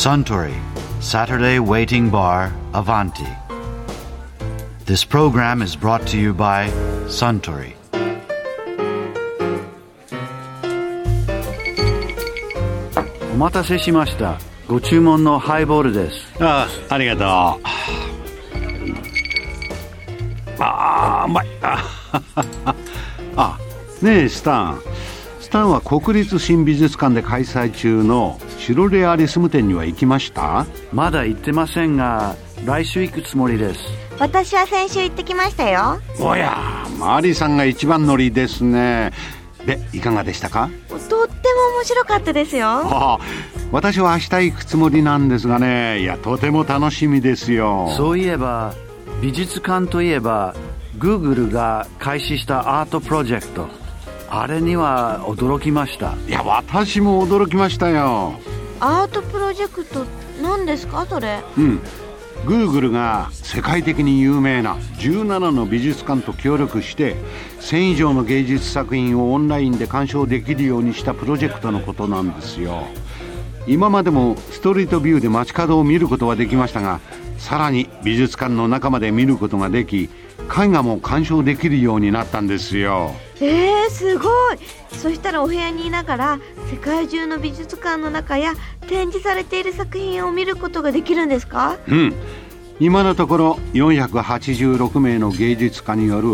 Suntory Saturday Waiting Bar Avanti. This program is brought to you by Suntory. お待たせしましたご注文のハイボールですああありがとうああうまいああねえスタンスタンは国立新美術館で開催中のシロレアリスム展には行きました？まだ行ってませんが来週行くつもりです。私は先週行ってきましたよ。おやマリーさんが一番乗りですね。でいかがでしたか？とっても面白かったですよ。ああ私は明日行くつもりなんですがね。いやとても楽しみですよ。そういえば美術館といえば Google が開始したアートプロジェクト。あれには驚きました。いや私も驚きましたよアートプロジェクト何ですか？それ。うん。Google が世界的に有名な17の美術館と協力して1000以上の芸術作品をオンラインで鑑賞できるようにしたプロジェクトのことなんですよ。今までもストリートビューで街角を見ることはできましたがさらに美術館の中まで見ることができ絵画も鑑賞できるようになったんですよ。えー、すごい。そしたらお部屋にいながら世界中の美術館の中や展示されている作品を見ることができるんですか？うん。今のところ486名の芸術家による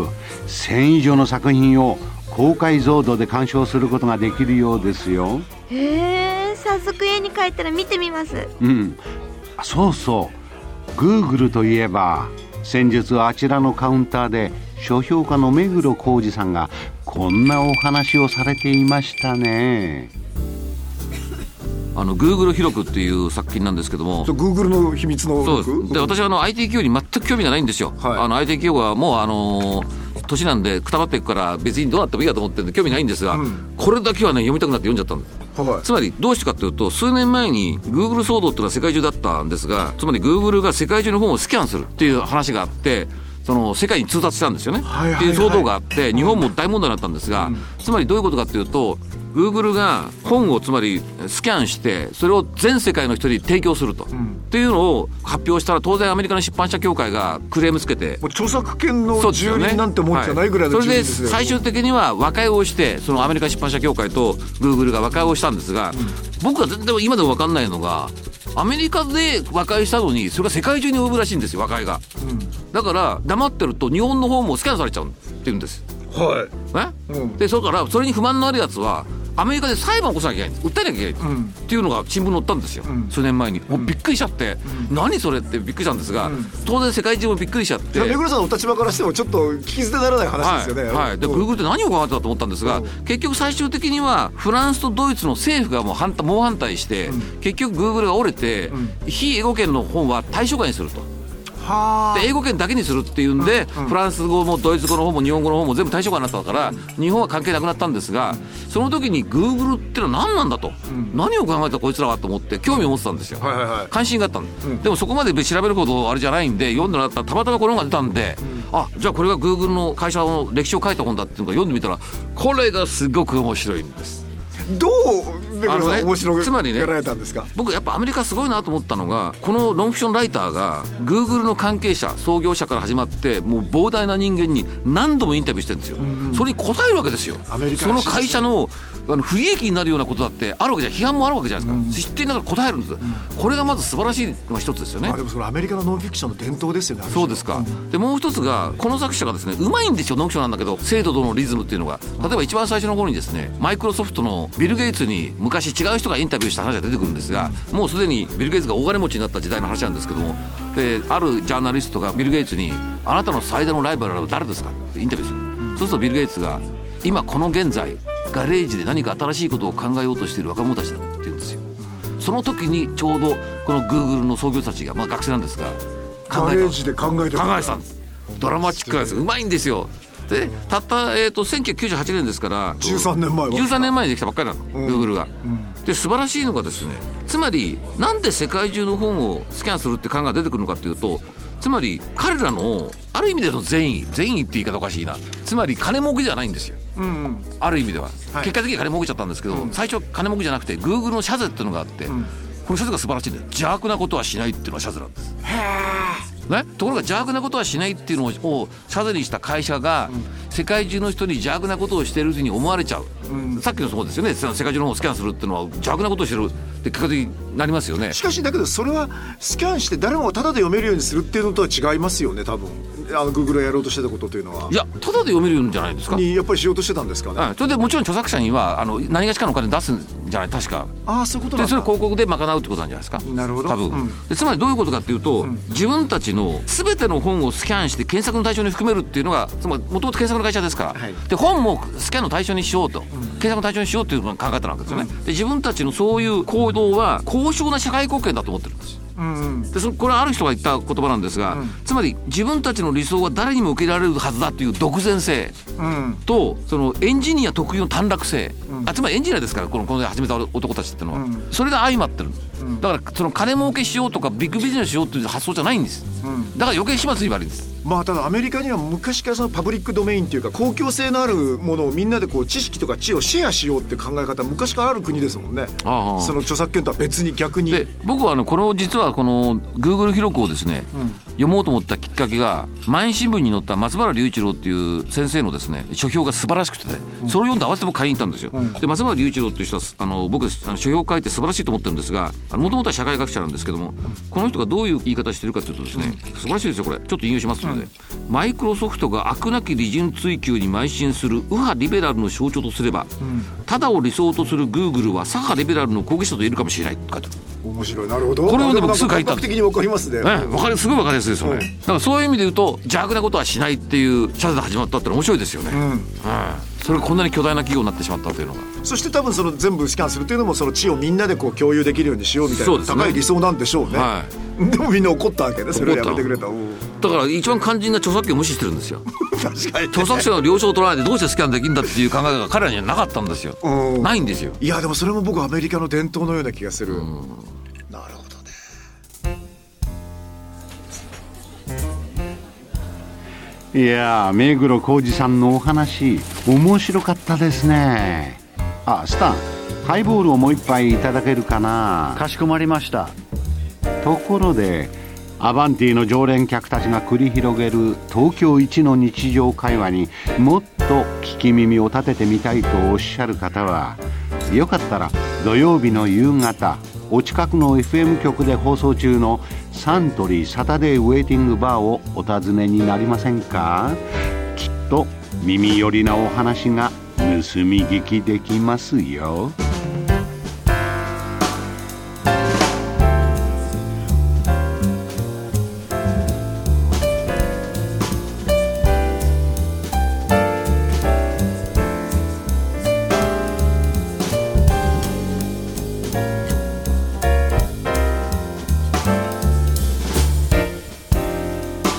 1000以上の作品を高解像度で鑑賞することができるようですよ。へえー、早速家に帰ったら見てみます。うん。そうそう。Google といえば先日あちらのカウンターで書評家の目黒浩二さんがこんなお話をされていましたね。あの Google 記録っていう作品なんですけども。グーグルの秘密のそうです。で私はあの IT 企業に全く興味がないんですよ、はい。あの IT 企業はもうあの年なんでくたばっていくから別にどうなってもいいやと思ってるんで興味ないんですが、これだけはね読みたくなって読んじゃったんですはい。つまりどうしてかというと数年前に Google 騒動っていうのは世界中だったんですがつまり Google が世界中の本をスキャンするっていう話があってその世界に通達したんですよね、はいはいはいっていう騒動があって日本も大問題になったんですが、つまりどういうことかというと Google が本をつまりスキャンしてそれを全世界の人に提供すると、っていうのを発表したら当然アメリカの出版社協会がクレームつけて。著作権の住人なんてもんじゃないぐらいのはそれで最終的には和解をしてそのアメリカ出版社協会とグーグルが和解をしたんですが、僕は全然今でも分かんないのがアメリカで和解したのにそれが世界中に及ぶらしいんですよ和解が、だから黙ってると日本の方もスキャンされちゃうって言うんです。はい。ね、うん。でそれからそれに不満のあるやつはアメリカで裁判を起こさなきゃいけない。訴えなきゃいけない、っていうのが新聞に載ったんですよ、数年前に。もうびっくりしちゃって、何それってびっくりしたんですが、当然世界中もびっくりしちゃって。目黒さんのお立場からしてもちょっと聞き捨てならない話ですよね。はい。はい、でうん。グーグルって何を考えてたと思ったんですが、結局最終的にはフランスとドイツの政府がもう反対猛反対して、結局グーグルが折れて、非英語圏の本は対象外にすると。はで英語圏だけにするっていうんで、フランス語もドイツ語の方も日本語の方も全部対象外になったから、日本は関係なくなったんですがその時にグーグルってのは何なんだと、何を考えたこいつらはと思って興味を持ってたんですよ、はいはいはい。関心があったん。で、でもそこまで調べるほどあれじゃないんで読んでなかったらたまたまこの本が出たんで、あじゃあこれがグーグルの会社の歴史を書いた本だっていうのが読んでみたらこれがすごく面白いんです。どうあのねつまりねがられたんですか？僕やっぱアメリカすごいなと思ったのがこのノンフィクションライターがグーグルの関係者創業者から始まってもう膨大な人間に何度もインタビューしてるんですよ、それに答えるわけですよ。アメリカその会社のあの不利益になるようなことだってあるわけじゃん。批判もあるわけじゃないですか、知っていながら答えるんです、これがまず素晴らしいのが一つですよね。まあでもそのアメリカのノンフィクションの伝統ですよねそうですか、でもう一つがこの作者がですねうまいんですよノンフィクションなんだけど精度とのリズムっていうのが。例えば一番最初の頃にですねマイクロソフトのビル・ゲイツに昔違う人がインタビューした話が出てくるんですがもうすでにビル・ゲイツが大金持ちになった時代の話なんですけどもであるジャーナリストがビル・ゲイツに「あなたの最大のライバルは誰ですか?」ってインタビューする。そうするとビル・ゲイツが「今この現在ガレージで何か新しいことを考えようとしている若者たちだ」って言うんですよ。その時にちょうどこのグーグルの創業者たちが、まあ、学生なんですが考えたガレージで考えて考えてたんです。ドラマチックなんです。うまいんですよでたった、えー、と1998年ですから13年前は。13年前にできたばっかりなの、グーグルが、で素晴らしいのがですねつまりなんで世界中の本をスキャンするって考えが出てくるのかっていうとつまり彼らのある意味での善意善意って言い方おかしいな。つまり金儲けじゃないんですよ。うんある意味では、結果的に金儲けちゃったんですけど、最初は金儲けじゃなくてグーグルの社税っていうのがあって、このシャツが素晴らしいんだよ。邪悪なことはしないっていうのがシャツなんですね、ところが邪悪なことはしないっていうのをシャツにした会社が、世界中の人に邪悪なことをしているふうに思われちゃう、うん、さっきのそうですよね。世界中の方をスキャンするっていうのは邪悪なことをしてる。って結果的になりますよね。しかしだけどそれはスキャンして誰もがタダで読めるようにするっていうのとは違いますよね多分あのグーグルがやろうとしてたことというのは。いやただで読めるんじゃないですか？にやっぱりしようとしてたんですかね、はい、それでもちろん著作者にはあの何がしかのお金出すんじゃない確か。ああそういうことでそれ広告で賄うってことなんじゃないですか？なるほど。多分、うん。でつまりどういうことかっていうと、自分たちの全ての本をスキャンして検索の対象に含めるっていうのがつまりもともと検索の会社ですから、はい。で本もスキャンの対象にしようと、検索の対象にしようっていうのが考えたわけですよね、で自分たちのそういう行動は高尚な社会貢献だと思ってるんですうんうん。でそこれはある人が言った言葉なんですが、つまり自分たちの理想は誰にも受け入れられるはずだという独善性うん。とそのエンジニア特有の短絡性、あつまりエンジニアですからこのこの始めた男たちっていうのは、うん。それが相まってる、だからその金儲けしようとかビッグビジネスしようという発想じゃないんです、ん。だから余計始末言われるんですまあただアメリカには昔からそのパブリックドメインっていうか公共性のあるものをみんなでこう知識とか知をシェアしようって考え方昔からある国ですもんね。ああ。その著作権とは別に逆に。で僕はあのこの実はこの Google 記録をですね、読もうと思ったきっかけが毎日新聞に載った松原隆一郎っていう先生のですね書評が素晴らしくてね、それを読んで合わせて僕買いに行ったんですよ、で松原隆一郎っていう人はあの僕あの書評を書いて素晴らしいと思ってるんですがもともとは社会学者なんですけどもこの人がどういう言い方してるかというとですね、素晴らしいですよこれ。ちょっと引用しますので、マイクロソフトが悪なき利潤追求に邁進する右派リベラルの象徴とすれば、ただを理想とするグーグルは左派リベラルの抗議者と言えるかもしれないって書いて面白い。なるほど。これをでも僕すぐ書いた。的にわかりますね。ね、わかりすごいわかりやすいですよね、うん。だからそういう意味で言うと邪悪なことはしないっていうシャツで始まったって面白いですよね、うん。それがこんなに巨大な企業になってしまったというのが。そして多分その全部スキャンするっていうのもその知をみんなでこう共有できるようにしようみたいなそうですね。高い理想なんでしょうね、は でもみんな怒ったわけね。それをやめてくれただから一番肝心な著作権を無視してるんですよ。確かに著作者の了承を取らないでどうしてスキャンできるんだっていう考えが彼らにはなかったんですよ。うん。ないんですよ。いやでもそれも僕アメリカの伝統のような気がする、なるほどね。いやー目黒浩二さんのお話面白かったですね。あスタンハイボールをもう一杯いただけるかな。かしこまりました。ところでアバンティの常連客たちが繰り広げる東京一の日常会話にもっと聞き耳を立ててみたいとおっしゃる方はよかったら土曜日の夕方お近くの FM 局で放送中のサントリーサタデーウェイティングバーをお尋ねになりませんか？きっと耳寄りなお話が盗み聞きできますよ。